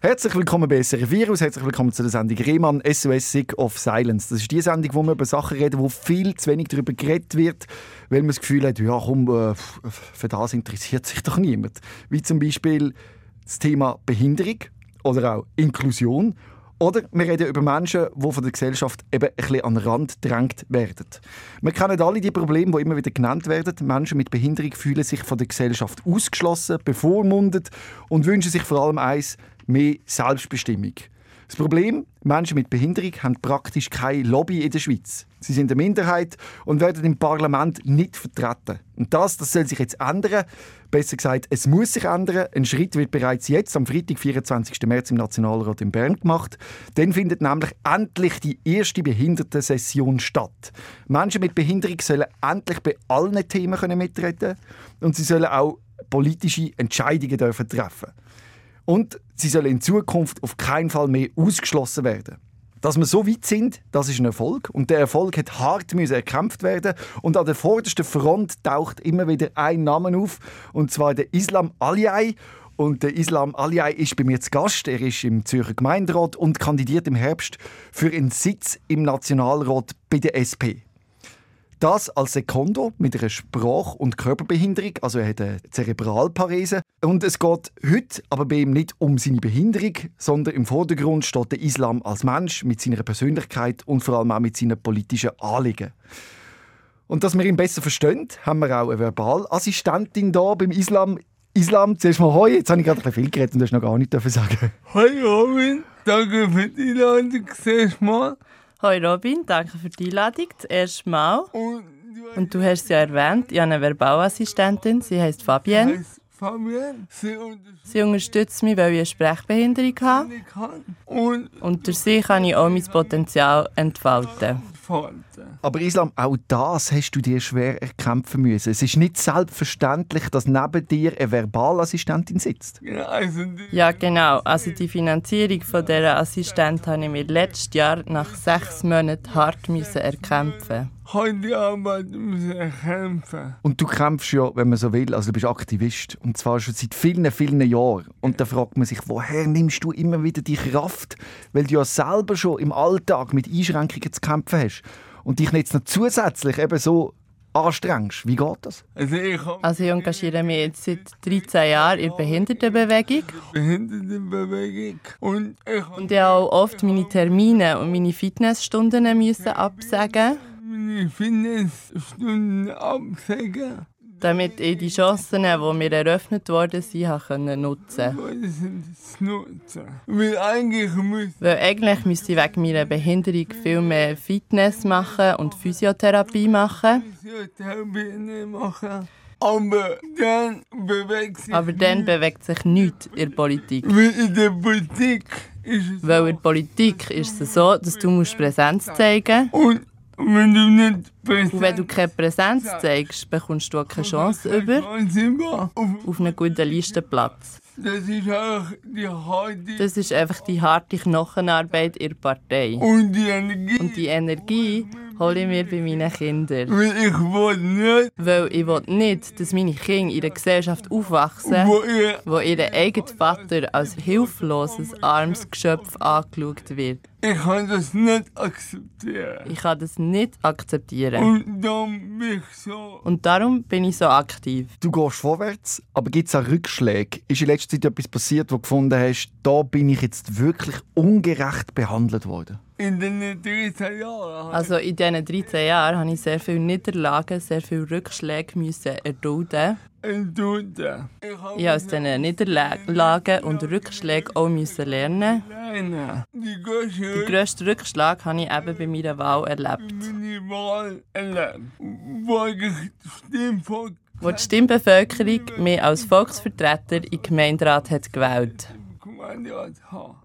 Herzlich willkommen bei SRF Virus, herzlich willkommen zu der Sendung Rehmann SOS Sick of Silence. Das ist die Sendung, wo wir über Sachen reden, wo viel zu wenig darüber geredet wird, weil man das Gefühl hat, ja komm, äh, für das interessiert sich doch niemand. Wie zum Beispiel das Thema Behinderung oder auch Inklusion oder wir reden über Menschen, die von der Gesellschaft eben ein bisschen an den Rand gedrängt werden. Wir kennen alle die Probleme, die immer wieder genannt werden. Menschen mit Behinderung fühlen sich von der Gesellschaft ausgeschlossen, bevormundet und wünschen sich vor allem eins, mehr Selbstbestimmung. Das Problem, Menschen mit Behinderung haben praktisch keine Lobby in der Schweiz. Sie sind eine Minderheit und werden im Parlament nicht vertreten. Und das, das soll sich jetzt ändern. Besser gesagt, es muss sich ändern. Ein Schritt wird bereits jetzt am Freitag, 24. März im Nationalrat in Bern gemacht. Dann findet nämlich endlich die erste Behindertensession statt. Menschen mit Behinderung sollen endlich bei allen Themen mitreden und sie sollen auch politische Entscheidungen dürfen treffen und sie sollen in Zukunft auf keinen Fall mehr ausgeschlossen werden. Dass wir so weit sind, das ist ein Erfolg. Und der Erfolg hat hart erkämpft werden. Und an der vordersten Front taucht immer wieder ein Name auf, und zwar der Islam Aliyai. Und der Islam Aliyai ist bei mir zu Gast. Er ist im Zürcher Gemeinderat und kandidiert im Herbst für einen Sitz im Nationalrat bei der SP. Das als Sekondo mit einer Sprach- und Körperbehinderung, also er hat eine Zerebralparese. Und es geht heute aber bei ihm nicht um seine Behinderung, sondern im Vordergrund steht der Islam als Mensch mit seiner Persönlichkeit und vor allem auch mit seinen politischen Anliegen. Und dass wir ihn besser verstehen, haben wir auch eine Verbalassistentin da beim Islam. Islam, zuerst mal Hoi, jetzt habe ich gerade ein viel geredet und du hast noch gar nichts sagen. Hoi Robin, danke für die Einladung, zuerst mal. Hoi Robin, danke für die Einladung. Das erste Mal. Und du hast sie ja erwähnt, ich habe eine Verbalassistentin, sie heißt Fabienne. Sie, unterstützt mich, weil ich eine Sprechbehinderung habe. Und, und durch sie kann ich auch mein Potenzial entfalten. Aber Islam, auch das hast du dir schwer erkämpfen müssen. Es ist nicht selbstverständlich, dass neben dir eine Verbalassistentin sitzt. Also ja, genau. Also die Finanzierung von dieser Assistentin habe ich mir letztes Jahr nach sechs Monaten hart müssen erkämpfen heute Arbeit müssen erkämpfen. Und du kämpfst ja, wenn man so will, also du bist Aktivist und zwar schon seit vielen, vielen Jahren. Und da fragt man sich, woher nimmst du immer wieder die Kraft, weil du ja selber schon im Alltag mit Einschränkungen zu kämpfen hast und dich jetzt noch zusätzlich eben so anstrengst. Wie geht das? Also ich, also ich engagiere mich jetzt seit 13 Jahren in der Behindertenbewegung. Behindertenbewegung. Und ich, und ich habe auch oft meine Termine und meine Fitnessstunden müssen absagen. Damit ich die Chancen, die mir eröffnet worden sind, können nutzen. Weil eigentlich, Weil eigentlich müsste ich wegen meiner Behinderung viel mehr Fitness machen und Physiotherapie machen. Physiotherapie machen. Aber dann bewegt sich, Aber dann bewegt sich nichts in der Politik. Weil in der Politik ist es Weil in der Politik ist es so, dass du Präsenz zeigen musst. Und wenn du nicht Präsenz... Und wenn du keine Präsenz zeigst, bekommst du auch keine Chance über auf einen guten Listenplatz. Das ist einfach die harte... Das ist einfach die harte Knochenarbeit in der Partei. Und die Energie... Und die Energie hole ich mir bei meinen Kindern. Weil ich will nicht... Weil ich will nicht, dass meine Kinder in einer Gesellschaft aufwachsen, wo ihr, wo ihr eigener Vater als hilfloses, armes Geschöpf angeschaut wird. Ich kann das nicht akzeptieren. Ich kann das nicht akzeptieren. Und darum bin ich so. Und darum bin ich so aktiv. Du gehst vorwärts, aber gibt es auch Rückschläge? Ist in letzter Zeit etwas passiert, wo du gefunden hast, da bin ich jetzt wirklich ungerecht behandelt worden? In den 13 Jahren? Also in diesen 13 Jahren habe ich sehr viele Niederlagen, sehr viele Rückschläge müssen erdulden. Ich aus diesen Niederlagen und Rückschlägen auch müssen lernen. Den grössten Rückschlag habe ich eben bei meiner Wahl erlebt. Meine Wahl erlebt? Wo die Stimmbevölkerung mich als Volksvertreter in den Gemeinderat hat gewählt hat.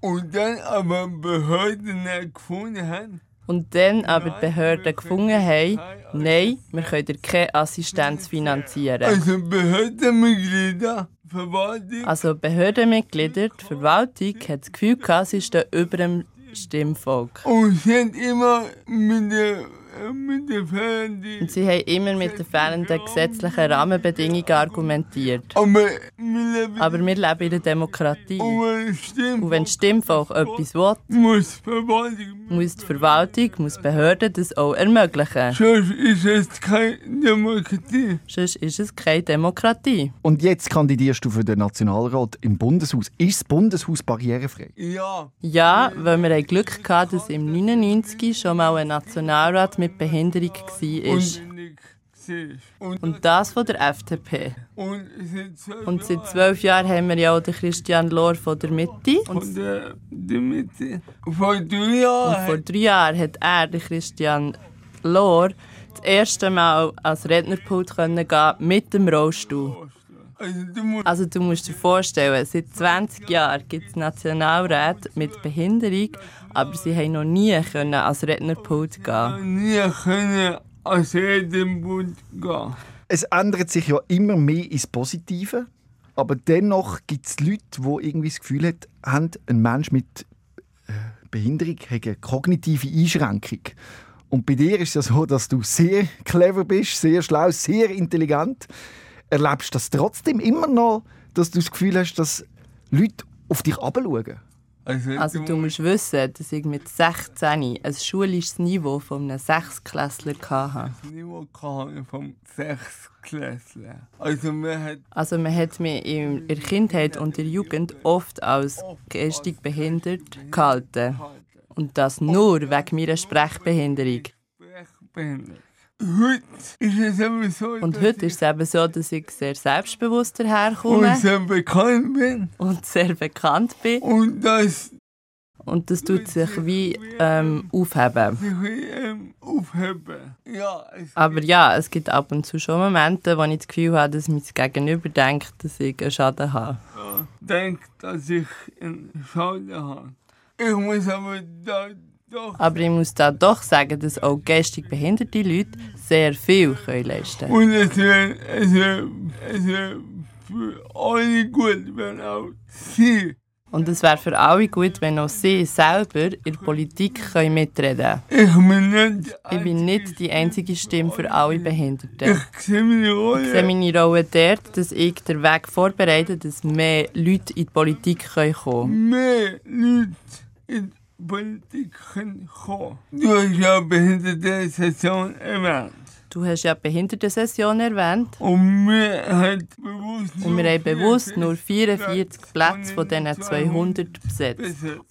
Und dann aber Behörden gefunden haben. Und dann aber die Behörden gefunden haben, nein, wir können dir keine Assistenz finanzieren. Also Behördenmitglieder, Verwaltung. Also Behördenmitglieder, die Verwaltung hat das Gefühl gehabt, sie stehen über dem Stimmvolk. Und sind immer mit der äh, mit den Fernsehen. Und sie haben immer mit den fehlenden gesetzlichen Rahmenbedingungen argumentiert. Aber wir leben in der Demokratie. und wenn es stimmt, Und wenn das Stimmvolk etwas will, muss Verwaltung. muss die Verwaltung, muss die Behörden das auch ermöglichen. Sonst ist es keine Demokratie. Sonst ist es keine Demokratie. Und jetzt kandidierst du für den Nationalrat im Bundeshaus. Ist das Bundeshaus barrierefrei? Ja. Ja, weil wir haben Glück hatten, dass im 99 schon mal ein Nationalrat mit Behinderung war. Und. Und, Und das von der FDP. und seit zwölf Und Jahren haben wir ja auch den Christian Lohr von der Mitte. Und, Von der, der Mitte. Vor drei und Jahren. vor drei Jahren hat er, der Christian Lohr, das erste Mal als Rednerpult gehen mit dem Rollstuhl. Also du musst Also du musst dir vorstellen, seit 20 Jahren gibt es Nationalräte mit Behinderung, aber sie haben noch nie können als Rednerpult gehen. nie können als Redenbund gehen. Es ändert sich ja immer mehr ins Positive. Aber dennoch gibt es Leute, die irgendwie das Gefühl hat, haben, ein Mensch mit äh, Behinderung hat eine kognitive Einschränkung. Und bei dir ist es ja so, dass du sehr clever bist, sehr schlau, sehr intelligent. Erlebst du das trotzdem immer noch, dass du das Gefühl hast, dass Leute auf dich herabschauen? Also, Also du musst wissen, dass ich mit 16 ein schulisches Niveau von einem Sechsklässler hatte. Niveau gehabt vom Sechsklässler. Also man hat Also man hat mich in der Kindheit und der Jugend oft als geistig behindert gehalten. Und das nur wegen meiner Sprechbehinderung. Heute ist es eben so, Und heute ist es eben so, dass ich sehr selbstbewusst daherkomme und sehr bekannt bin und sehr bekannt bin. und dass Und das tut sich wie ähm, aufheben. sich ähm, aufheben. Ja, Aber ja, es gibt ab und zu schon Momente, wo ich das Gefühl habe, dass mein Gegenüber denkt, dass ich einen Schaden habe. ja, denkt, dass ich einen Schaden habe. Ich muss aber da Aber ich muss da doch sagen, dass auch geistig behinderte Leute sehr viel können leisten können. Und es wäre es wär, es wär für alle gut, wenn auch sie. Und es wäre für alle gut, wenn auch sie selber in der Politik können mitreden Ich bin nicht. Ich bin nicht die einzige Stimme für alle Behinderten. Ich sehe meine Rolle. Ich sehe meine Rolle dort, dass ich den Weg vorbereite, dass mehr Leute in die Politik können kommen mehr Leute in die Politik können kommen. Du hast ja behinderte Session erwähnt. Du hast ja die Behindertensession erwähnt. Und wir haben bewusst Und wir haben bewusst nur 44 Plätze von diesen 200 besetzt. besetzt.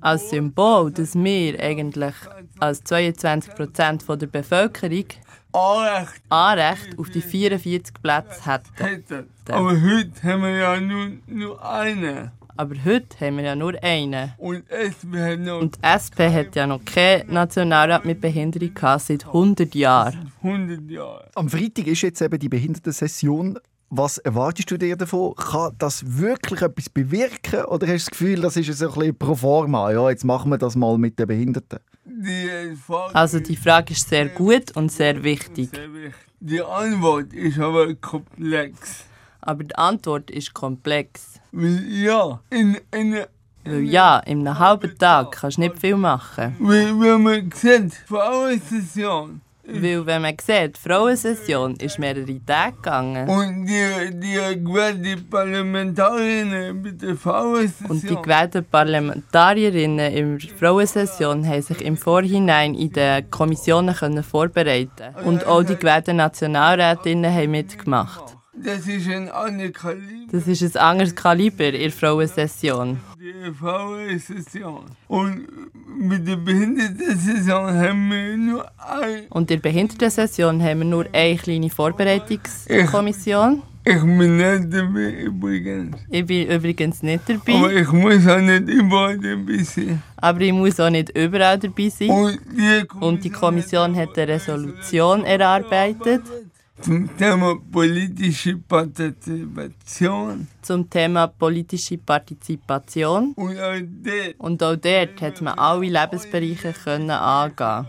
Als Symbol dass wir eigentlich als 22% der Bevölkerung Anrecht Anrecht auf die 44 Plätze hätten. Aber heute haben wir ja nur, nur eine. Aber heute haben wir ja nur einen. Und es wird noch Und die SP hat ja noch keinen Nationalrat mit Behinderung gehabt, seit 100 Jahren. 100 Jahre. Am Freitag ist jetzt eben die Behindertensession. Was erwartest du dir davon? Kann das wirklich etwas bewirken? Oder hast du das Gefühl, das ist so ein bisschen pro forma? Ja, jetzt machen wir das mal mit den Behinderten. Die Frage Also die Frage ist sehr gut und sehr wichtig. sehr wichtig. Die Antwort ist aber komplex. Aber die Antwort ist komplex. Weil ja, in einer Weil ja, in einem halben Tag kannst du nicht viel machen. Wenn, wenn man sieht, Frauensession Weil wenn man sieht, die Frauensession ist mehrere Tage gegangen. und die, die gewählte Parlamentarierinnen mit der Frauensession Und die gewählten Parlamentarierinnen in der Frauensession haben sich im Vorhinein in den Kommissionen können vorbereiten Und auch die gewählten Nationalrätinnen haben mitgemacht. Das ist ein anderer Kaliber. Das ist ein anderes Kaliber in der Frauensession. Die Frauensession. Und mit der Behindertensession haben wir nur ein. Und in der Behindertensession haben wir nur eine kleine Vorbereitungskommission. Ich bin nicht dabei übrigens. Ich bin übrigens nicht Aber dabei, ich muss auch nicht überall dabei sein. aber ich muss auch nicht überall dabei sein. Und die Und die Kommission hat eine Resolution erarbeitet zum Thema politische Partizipation. zum Thema politische Partizipation. Und auch dort Und auch dort hat man alle Lebensbereiche können angehen.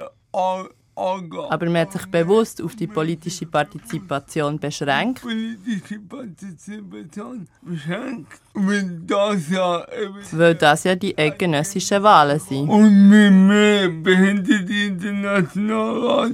Aber man hat sich bewusst auf die politische Partizipation beschränkt, politische Partizipation beschränkt. Weil das ja weil das ja die eidgenössischen Wahlen sind. und wir mehr Behinderte in den Nationalrat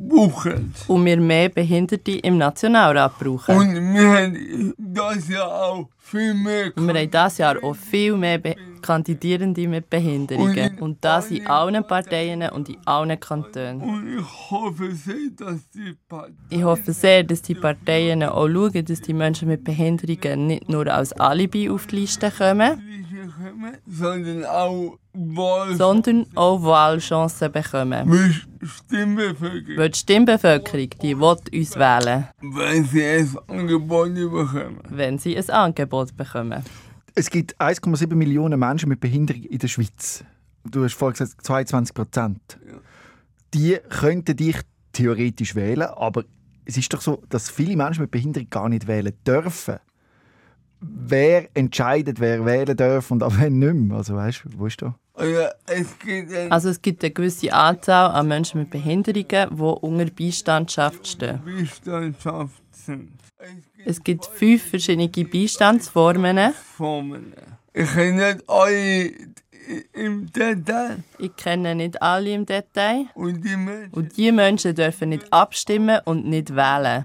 buchen. Und wir mehr Behinderte im Nationalrat brauchen. Und wir haben das ja auch viel mehr Und wir haben dieses Jahr auch viel mehr Be Kandidierende mit Behinderungen. Und das in allen Parteien und in allen Kantonen. Und ich hoffe sehr, dass die Partei Ich hoffe sehr, dass die Parteien auch schauen, dass die Menschen mit Behinderungen nicht nur als Alibi auf die Liste kommen, kommen, sondern auch Wahl sondern auch Wahlchancen bekommen. mit Stimmbevölkerung, Weil die Stimmbevölkerung, die will uns wählen, wenn sie es angeboten bekommen. wenn sie ein Angebot bekommen. Es gibt 1,7 Millionen Menschen mit Behinderung in der Schweiz. Du hast vorhin gesagt, 22 Prozent. Die könnten dich theoretisch wählen, aber es ist doch so, dass viele Menschen mit Behinderung gar nicht wählen dürfen. Wer entscheidet, wer wählen darf und auch wer nicht mehr? Also weißt du, wo ist da? Also es gibt eine Also es gibt eine gewisse Anzahl an Menschen mit Behinderungen, die unter Beistandschaft stehen. Beistandschaft sind. Es gibt Es gibt fünf verschiedene Beistandsformen. Formen. Ich kann nicht alle im Detail Ich kenne nicht alle im Detail. und die Menschen, Und die Menschen dürfen nicht abstimmen und nicht wählen,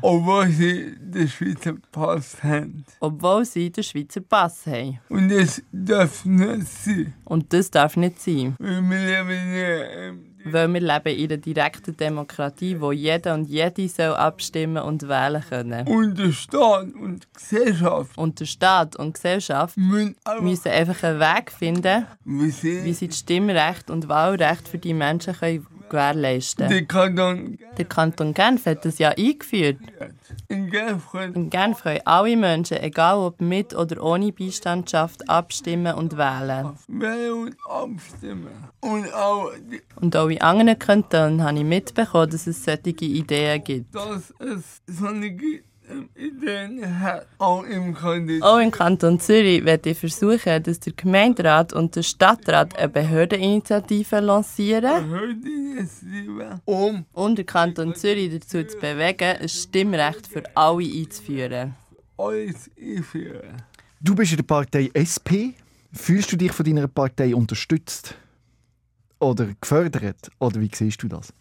obwohl sie den Schweizer Pass haben. obwohl sie den Schweizer Pass haben. Und das darf nicht sein. Und das darf nicht sein, Weil wir leben ja ähm, weil wir leben in einer direkten Demokratie, wo jeder und jede soll abstimmen und wählen können. und der Staat und die Gesellschaft Und der Staat und die Gesellschaft müssen einfach müssen einfach einen Weg finden, wie wissen, sie das Stimmrecht und Wahlrecht für die Menschen können gewährleisten der Kanton Der Kanton Genf hat das ja eingeführt. in Genf In Genf können alle Menschen, egal ob mit oder ohne Beistandschaft, abstimmen und wählen. wählen und abstimmen. Und auch, die- Und auch in anderen Kantonen habe ich mitbekommen, dass es solche Ideen gibt. dass es so eine hat. Auch im Kanton. Auch im Kanton Zürich werde ich versuchen, dass der Gemeinderat und der Stadtrat eine Behördeninitiative lancieren lieber? Um und den Kanton Zürich dazu zu bewegen, ein Stimmrecht für alle einzuführen. alles einführen. Du bist in der Partei SP. Fühlst du dich von deiner Partei unterstützt? Oder gefördert? Oder wie siehst du das?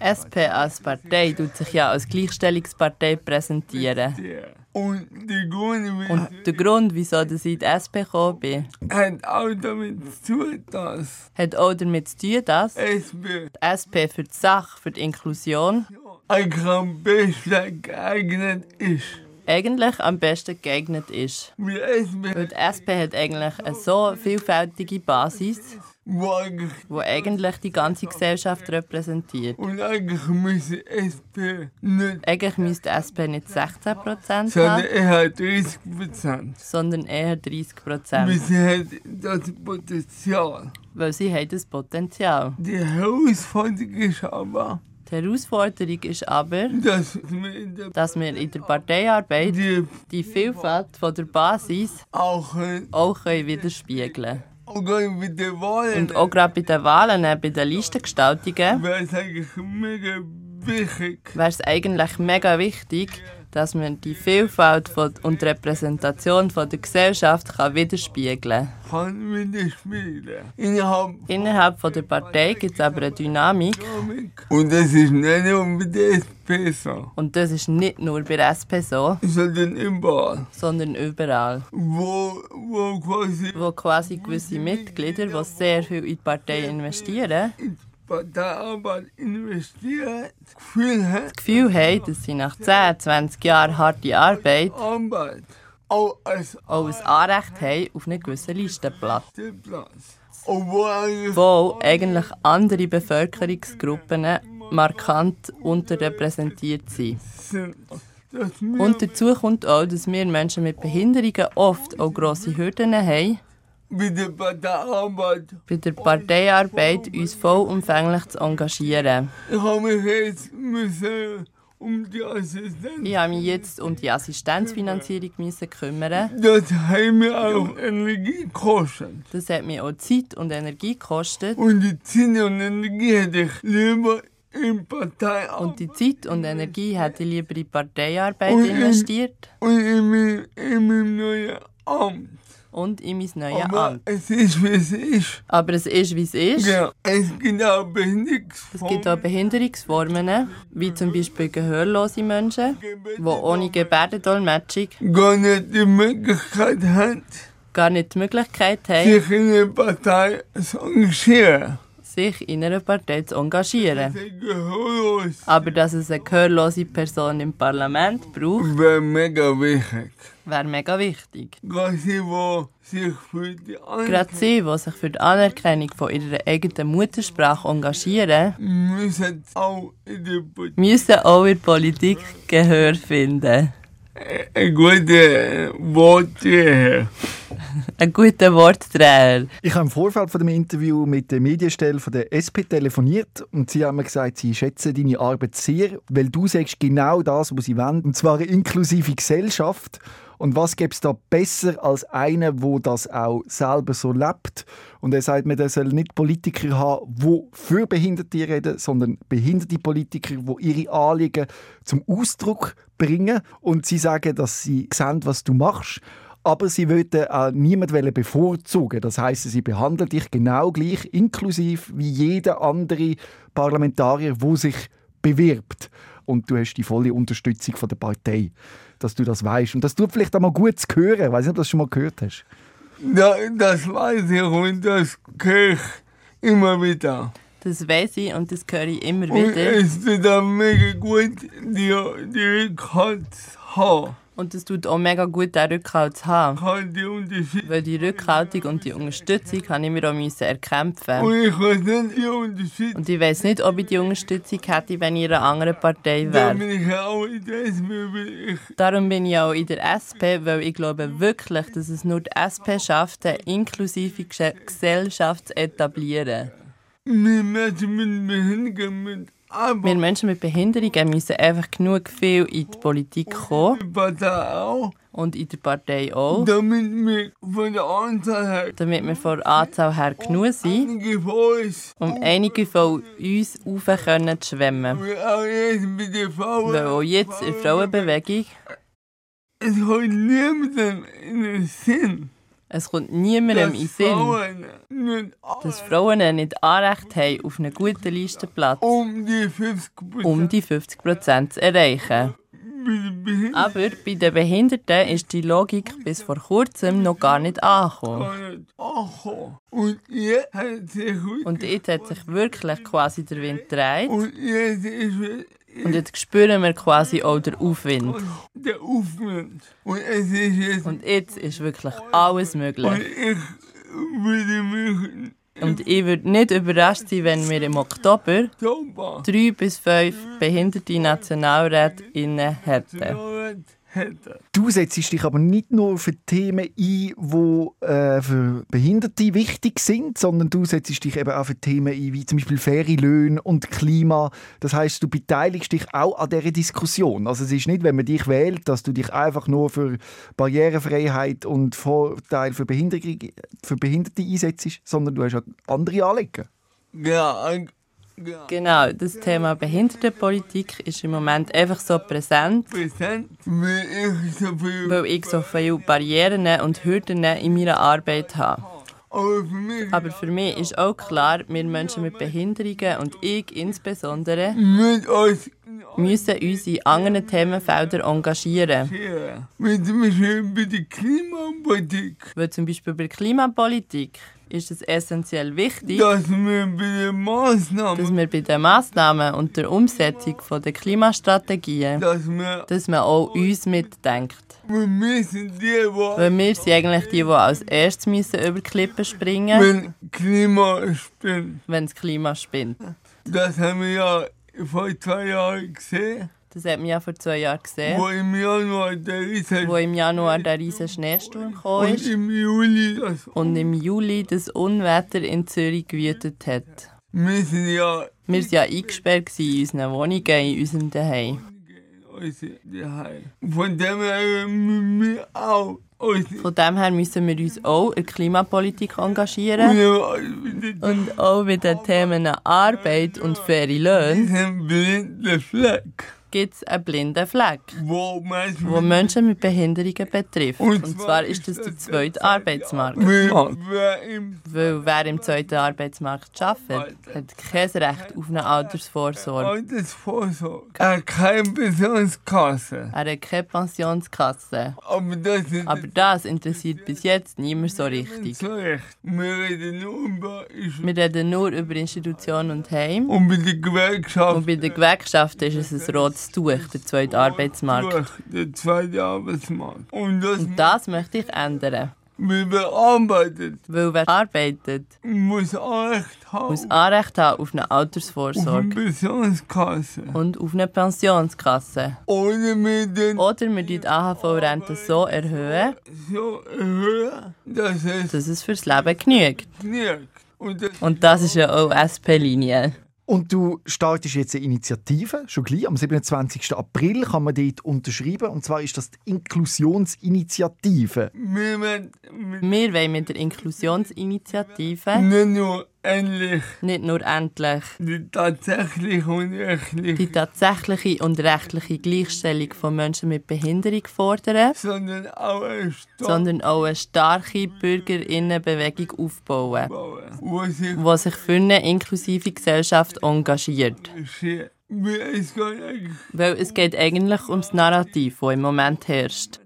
SP als Partei tut sich ja als Gleichstellungspartei präsentieren. Und die Gründe Und der Grund, wieso ich in die SP gekommen bin, hat auch damit zu tun, dass hat auch damit zu tun, dass die es wird SP für die Sache, für die Inklusion eigentlich am besten geeignet ist. eigentlich am besten geeignet ist. Weil die SP hat eigentlich eine so vielfältige Basis, wo eigentlich, die eigentlich die ganze Gesellschaft repräsentiert. und eigentlich müssen SP nicht, Eigentlich müsste SP nicht 16% sondern haben, eher 30 Prozent. sondern eher 30%. Weil sie hat das Potenzial. Weil sie haben das Potenzial. Die Herausforderung ist aber, Die Herausforderung ist aber, dass wir in der dass wir in der Parteiarbeit die die Vielfalt von der Basis auch äh, auch können widerspiegeln auch mit den Wahlen. Und auch gerade bei den Wahlen, äh, bei den Listengestaltungen, wäre es eigentlich mega wichtig, wäre es eigentlich mega wichtig, dass man die Vielfalt und Repräsentation von der Gesellschaft kann widerspiegeln kann. Widerspiegeln. Innerhalb Innerhalb von der Partei gibt es aber eine Dynamik. Und das ist nicht nur mit der SP so, und das ist nicht nur bei der SP so, sondern überall. sondern überall, Wo, wo quasi wo quasi gewisse Mitglieder, die sehr viel in die Partei investieren, die Parteiarbeit investiert, das Gefühl hat, das Gefühl haben, dass sie nach 10, 20 Jahren harte Arbeit Arbeit auch ein Anrecht haben auf einen gewissen Listenplatz. Platz. Obwohl eigentlich wo eigentlich andere Bevölkerungsgruppen markant unterrepräsentiert sind. Und dazu kommt auch, dass wir Menschen mit Behinderungen oft auch grosse Hürden haben, mit der Parteiarbeit, bei der Parteiarbeit uns vollumfänglich zu engagieren. ich habe mich jetzt müssen um die Assistenz. Ich habe mich jetzt um die Assistenzfinanzierung müssen kümmern. Das hat mir auch Energie gekostet. Das hat mir auch Zeit und Energie gekostet. Und die Zeit und Energie hätte ich lieber in Partei Und die Zeit und Energie hätte ich lieber in Parteiarbeit Und in- investiert und in mein, in mein neues Amt. Und in mein neues Aber Amt. es ist, wie es ist. Aber es ist, wie es ist. Ja, es gibt auch Es Behinderungsformen. gibt auch Behinderungsformen, wie zum Beispiel gehörlose Menschen, die ohne Gebärdendolmetschung gar nicht die Möglichkeit hat, gar nicht die Möglichkeit haben, sich in eine Partei zu engagieren. Sich in einer Partei zu engagieren. Aber dass es eine gehörlose Person im Parlament braucht, Wäre mega wichtig. wäre mega wichtig. Gerade sie, die sich für die Anerkennung von ihrer eigenen Muttersprache engagieren, müssen auch in der Politik müssen auch in der Politik Gehör finden. Ein gutes Wort her. Ein guter Wortdreher. Ich habe im Vorfeld von dem Interview mit der Medienstelle von der SP telefoniert und sie haben mir gesagt, sie schätzen deine Arbeit sehr, weil du sagst genau das, was sie wollen, und zwar eine inklusive Gesellschaft. Und was gibt es da besser als einer, wo das auch selber so lebt? Und er sagt mir, der soll nicht Politiker haben, die für Behinderte reden, sondern behinderte Politiker, die ihre Anliegen zum Ausdruck bringen. Und sie sagen, dass sie sehen, was du machst. Aber sie wollten auch niemanden bevorzugen. Das heißt, sie behandeln dich genau gleich, inklusiv wie jeder andere Parlamentarier, wo sich bewirbt. Und du hast die volle Unterstützung von der Partei, dass du das weißt. Und das tut vielleicht auch mal gut zu hören. Ich weiß nicht, ob du das schon mal gehört hast. Da, das weiß ich und das höre ich immer wieder. Das weiß ich und das höre ich immer Und wieder. es tut auch mega gut, die, die zu haben. Und es tut auch mega gut, diesen Rückhalt zu haben. Unterschiede. Weil die Rückhaltung und die Unterstützung habe ich mir auch müssen erkämpfen. Und ich weiß nicht, ob ich die Unterstützung hätte, wenn ich in einer anderen Partei wäre. Darum bin ich auch in der SP, weil ich glaube wirklich, dass es nur die SP schafft, eine inklusive Gesellschaft zu etablieren. mit Menschen mit Mit Wir. Menschen mit Behinderungen müssen einfach genug viel in die Politik kommen Die Partei auch. und in der Partei auch, Damit wir von der Anzahl her damit wir von der Anzahl her genug sind, einige von uns, um einige von uns rauf können zu schwimmen. wie auch jetzt mit den Frauen, Weil auch jetzt in der Frauenbewegung, es hat niemandem in den Sinn, es kommt niemandem in den Sinn, dass Frauen nicht Anrecht haben auf einen guten Listenplatz, um die 50 um die 50% zu erreichen. Aber bei den Behinderten ist die Logik bis vor kurzem noch gar nicht angekommen. Und jetzt hat sich Und jetzt hat sich wirklich quasi der Wind gedreht. und jetzt ist Und jetzt spüren wir quasi auch den Aufwind. der Aufwand. Und es ist jetzt Und jetzt ist wirklich alles und möglich. ich würde mich Und ich würde nicht überrascht sein, wenn wir im Oktober drei bis fünf behinderte NationalrätInnen hätten. Du setzt dich aber nicht nur für Themen ein, die äh, für Behinderte wichtig sind, sondern du setzt dich eben auch für Themen ein, wie zum Beispiel faire Löhne und Klima. Das heißt, du beteiligst dich auch an dieser Diskussion. Also es ist nicht, wenn man dich wählt, dass du dich einfach nur für Barrierefreiheit und Vorteile für Behinderte, für Behinderte einsetzt, sondern du hast auch andere Anliegen. Ja. Genau, das Thema Behindertenpolitik ist im Moment einfach so präsent, Präsent, weil ich so viele Barrieren und Hürden in meiner Arbeit habe. Aber für mich ist auch klar, wir Menschen mit Behinderungen und ich insbesondere müssen uns in anderen Themenfeldern engagieren. wie zum Beispiel bei der Klimapolitik, Weil zum Beispiel bei der Klimapolitik ist es essentiell wichtig, dass wir bei den dass Maßnahmen, wir bei den Massnahmen und der Umsetzung von der Klimastrategien, dass wir, dass man auch uns mitdenkt. wir müssen die, die Weil wir sind eigentlich die, die als erstes müssen über Klippen springen wenn Klima spinnt. wenn das Klima spinnt. Das haben wir ja vor zwei Jahren gesehen, Das hat man ja vor zwei Jahren gesehen, wo im Januar der Riese wo im Januar der riesige Schneesturm gekommen und im Juli das. und im Juli das Unwetter in Zürich gewütet hat. Wir sind ja Wir waren ja eingesperrt in unseren Wohnungen, in unserem Zuhause. Von dem her müssen wir auch Von dem her müssen wir uns auch in der Klimapolitik engagieren. und auch mit den Themen Arbeit und faire Löhne diesen blinden Fleck, gibt es einen blinden Fleck, wo manchmal der Menschen mit Behinderungen betrifft. Und Und zwar ist das der zweite Arbeitsmarkt. wer, wer im Weil wer im zweiten Arbeitsmarkt arbeitet, hat kein Recht auf eine Altersvorsorge. Altersvorsorge er keine Pensionskasse. Er hat keine Pensionskasse. Aber das Aber das interessiert bis jetzt niemand so richtig. so recht. Wir reden nur über Institutionen und Heim. und mit der Gewerkschaft. Und bei den Gewerkschaften ist es ein rotes Tuch, der zweite Arbeitsmarkt. durch Den zweiten Arbeitsmarkt. Und das, Und das möchte ich ändern. wie wir arbeitet, Weil wer arbeitet, muss Anrecht haben. muss Anrecht haben auf eine auf eine Altersvorsorge Pensionskasse. und auf eine Pensionskasse. Ohne mir den Oder wir die AHV-Rente so erhöhen, so erhöhen, dass es dass es fürs Leben genügt. genügt. Und das Und das ist ja auch SP-Linie. Und du startest jetzt eine Initiative, schon gleich, am 27. April kann man dort unterschreiben. Und zwar ist das die Inklusionsinitiative. wir wollen mit Wir wollen mit der Inklusionsinitiative nicht nur endlich nicht nur endlich die tatsächliche und rechtliche, die tatsächliche und rechtliche Gleichstellung von Menschen mit Behinderung fordern, sondern auch eine Stadt sondern auch eine starke Bürgerinnenbewegung aufbauen, bauen, wo sich die sich für eine inklusive Gesellschaft engagiert. Wie es geht eigentlich Weil es geht eigentlich ums Narrativ, das im Moment herrscht.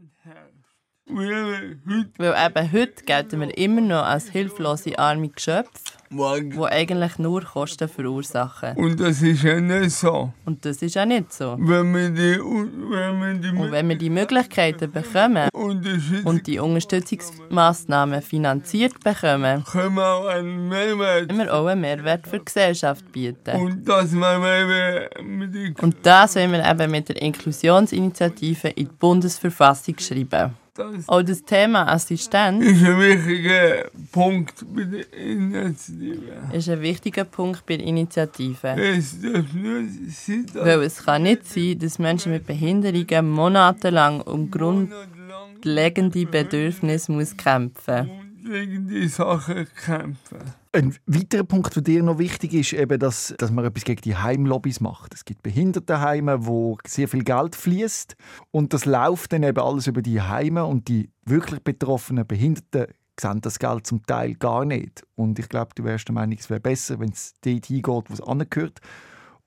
Weil eben heute gelten wir immer noch als hilflose arme Geschöpfe, morgen. die eigentlich nur Kosten verursachen. Und das ist ja nicht so. Und das ist auch nicht so. Wenn wir die, wenn wir die Und wenn wir die Möglichkeiten bekommen unterstützen, und die Unterstützungsmaßnahmen finanziert bekommen, können wir auch einen Mehrwert. können wir auch einen Mehrwert für die Gesellschaft bieten. Und das Und das wollen wir eben mit der Inklusionsinitiative in die Bundesverfassung schreiben. Das Auch das Thema Assistenz ist ein wichtiger Punkt bei der Initiative. ist ein wichtiger Punkt bei der Initiative. Es darf nur sein, Weil es kann nicht sein, dass Menschen mit Behinderungen monatelang um grundlegende Bedürfnisse muss kämpfen gegen die Sache kämpfen. Ein weiterer Punkt, der dir noch wichtig ist, eben, dass, dass man etwas gegen die Heimlobbys macht. Es gibt Behindertenheime, wo sehr viel Geld fließt und das läuft dann eben alles über die Heime und die wirklich betroffenen Behinderten sehen das Geld zum Teil gar nicht. Und ich glaube, du wärst der Meinung, es wäre besser, wenn es dort hingeht, wo es angehört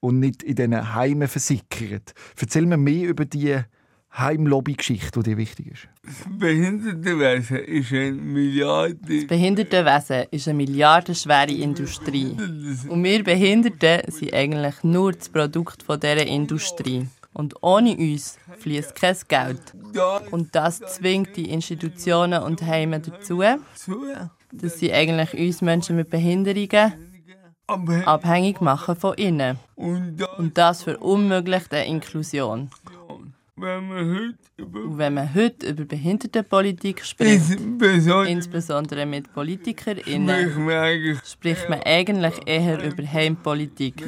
und nicht in diesen Heimen versickert. Erzähl mir mehr über die Heimlobby-Geschichte, die dir wichtig ist. Das Behindertenwesen ist ein Milliarde. Behindertenwesen ist eine milliardenschwere Industrie. Und wir Behinderten sind eigentlich nur das Produkt von dieser Industrie. Und ohne uns fließt kein Geld. Und das zwingt die Institutionen und Heime dazu, zu. dass sie eigentlich uns Menschen mit Behinderungen abhängig machen von ihnen. und das, Und das verunmöglicht eine Inklusion. Wenn wir heute wenn man heute über Behindertenpolitik spricht, insbesondere insbesondere mit PolitikerInnen, wir eigentlich spricht man eigentlich eher über Heimpolitik.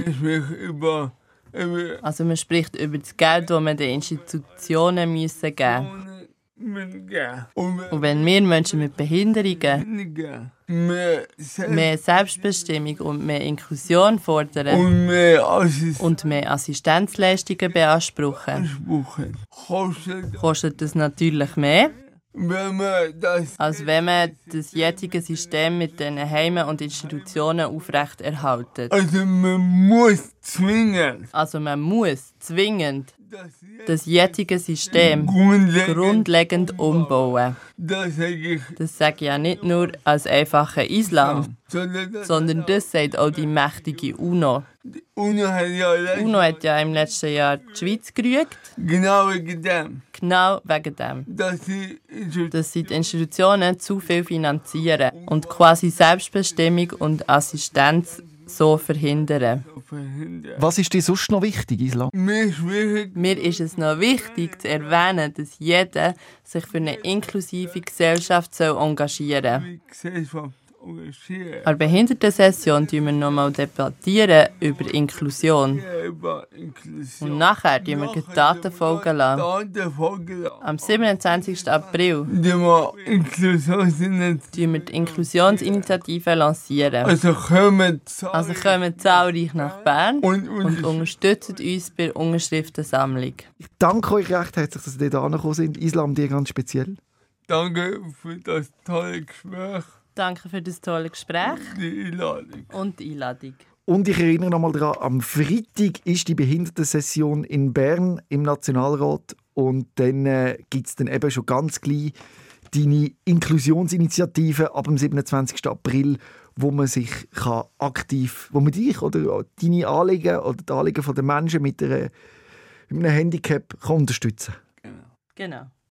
über, über Also man spricht über das Geld, das man den Institutionen müssen geben Geld. Und wenn wir Menschen mit Behinderungen mehr Selbst mehr Selbstbestimmung und mehr Inklusion fordern und mehr Assistenzbuchen und mehr Assistenzleistungen beanspruchen, kostet, das natürlich mehr, wenn man das als wenn man das jetzige System mit den Heimen und Institutionen aufrechterhaltet. also man muss zwingen, Also man muss zwingend das jetzige System grundlegend, umbauen. das sage ich, ja nicht nur als einfacher Islam, sondern das sagt auch die mächtige UNO. Die UNO hat ja im letzten Jahr die Schweiz gerügt, genau wegen dem, genau wegen dem. dass Dass sie die Institutionen zu viel finanzieren und quasi Selbstbestimmung und Assistenz so verhindern. Was ist dir sonst noch wichtig, Islam? Mir ist es noch wichtig zu erwähnen, dass jeder sich für eine inklusive Gesellschaft soll engagieren soll. Die engagieren. An der Behindertensession debattieren wir nochmal debattieren über Inklusion. Und nachher tun wir gleich Daten folgen lassen. Am 27. April Die tun wir die Inklusionsinitiative lancieren. Also kommen Also kommen zahlreich nach Bern und, und und, unterstützen uns bei der Unterschriftensammlung. Ich danke euch recht herzlich, dass ihr dort angekommen sind. Islam, dir ganz speziell. danke für das tolle Gespräch, Danke für das tolle Gespräch die Einladung. und die Einladung. Und ich erinnere nochmal daran, am Freitag ist die Behindertensession in Bern im Nationalrat. Und dann äh, gibt es dann eben schon ganz gleich deine Inklusionsinitiative ab dem 27. April, wo man sich kann aktiv, wo man dich oder deine Anliegen oder die Anliegen der Menschen mit, einer, mit einem Handicap kann unterstützen Genau.